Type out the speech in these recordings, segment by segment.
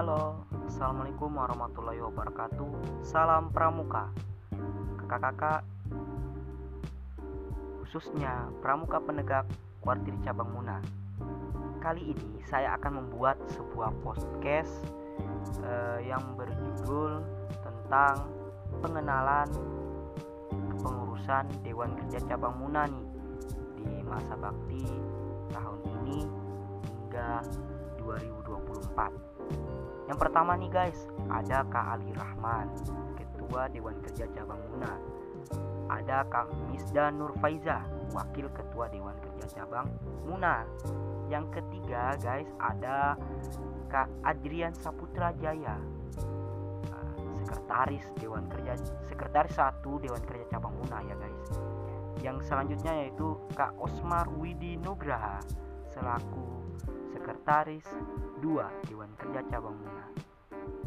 Halo, Assalamualaikum warahmatullahi wabarakatuh. Salam Pramuka. Kakak-kakak Khususnya Pramuka Penegak Kuartir Cabang Muna. Kali ini saya akan membuat sebuah podcast eh, Yang berjudul tentang pengenalan kepengurusan Dewan Kerja Cabang Muna nih Di masa bakti tahun ini hingga 2024 Yang pertama nih guys Ada Kak Ali Rahman Ketua Dewan Kerja Cabang Muna. Ada Kak Misda Nur Faiza Wakil Ketua Dewan Kerja Cabang Muna. Yang ketiga guys Ada Kak Adrian Saputra Jaya uh, Sekretaris Dewan Kerja Sekretaris satu Dewan Kerja Cabang Muna ya guys. Yang selanjutnya yaitu Kak Osmar Widi Nugraha selaku Sekretaris 2 Dewan Kerja Cabang Muna.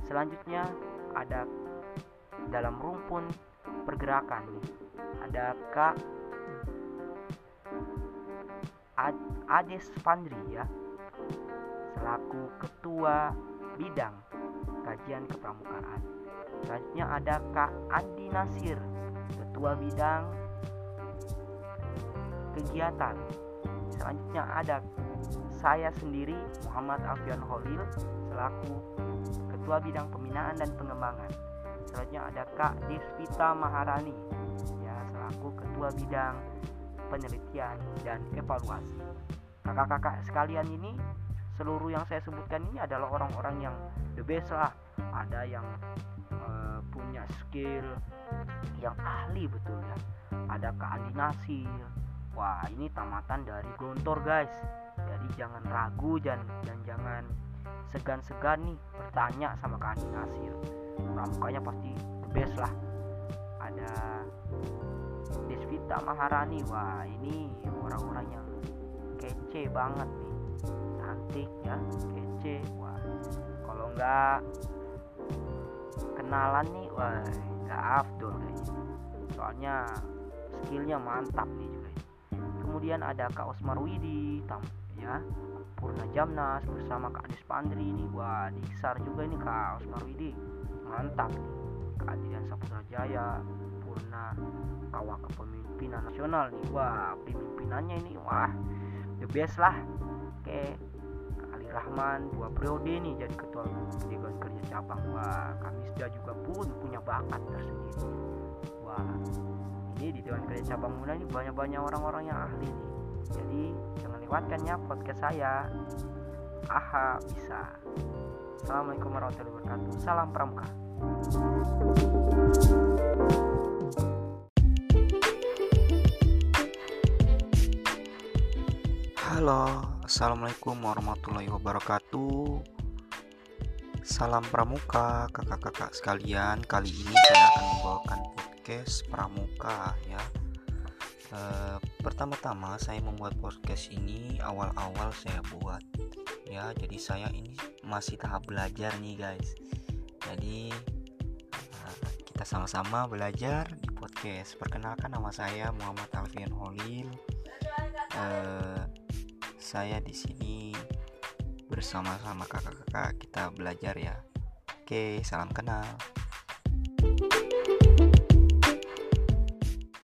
Selanjutnya ada dalam rumpun pergerakan. Ada Kak Ad Ades Fandri ya selaku ketua bidang kajian kepramukaan. Selanjutnya ada Kak Andi Nasir ketua bidang kegiatan. Selanjutnya ada saya sendiri Muhammad Alfian Holil selaku Ketua Bidang Pembinaan dan Pengembangan. Selanjutnya ada Kak Desvita Maharani ya selaku Ketua Bidang Penelitian dan Evaluasi. Kakak-kakak sekalian ini seluruh yang saya sebutkan ini adalah orang-orang yang the best lah. Ada yang uh, punya skill yang ahli betul ya. Ada Kak Andi Nasir. Wah, ini tamatan dari Gontor, guys jadi jangan ragu dan dan jangan segan-segan nih bertanya sama Kak Andi Nasir. Pramukanya pasti the best lah. Ada Desvita Maharani. Wah ini orang-orang yang kece banget nih. Cantik ya kece. Wah kalau nggak kenalan nih wah nggak afdol guys soalnya skillnya mantap nih juga kemudian ada Kak Osmar Widi ya Purna Jamnas bersama Kak Ades Pandri ini. Wah diksar juga ini Kak Osmar Widi. Mantap nih Kak Adian Saputra Jaya Purna Kawah Kepemimpinan Nasional nih. Wah pemimpinannya ini wah the best lah. Oke Kak Ali Rahman dua periode nih jadi ketua Dewan Kerja Cabang. Wah Kamisda juga pun punya bakat tersendiri. Wah ini di Dewan Kerja Cabang Muda ini banyak-banyak orang-orang yang ahli nih. Jadi jangan lewatkan ya podcast saya. Aha bisa. Assalamualaikum warahmatullahi wabarakatuh. Salam pramuka. Halo Assalamualaikum warahmatullahi wabarakatuh. Salam pramuka kakak-kakak sekalian. Kali ini saya akan membawakan podcast pramuka ya. Eh, pertama-tama saya membuat podcast ini awal-awal saya buat. Ya jadi saya ini masih tahap belajar nih guys. Jadi uh, kita sama-sama belajar di podcast. Perkenalkan nama saya Muhammad Alfian Holil. Uh, saya di sini bersama-sama kakak-kakak kita belajar ya. Oke salam kenal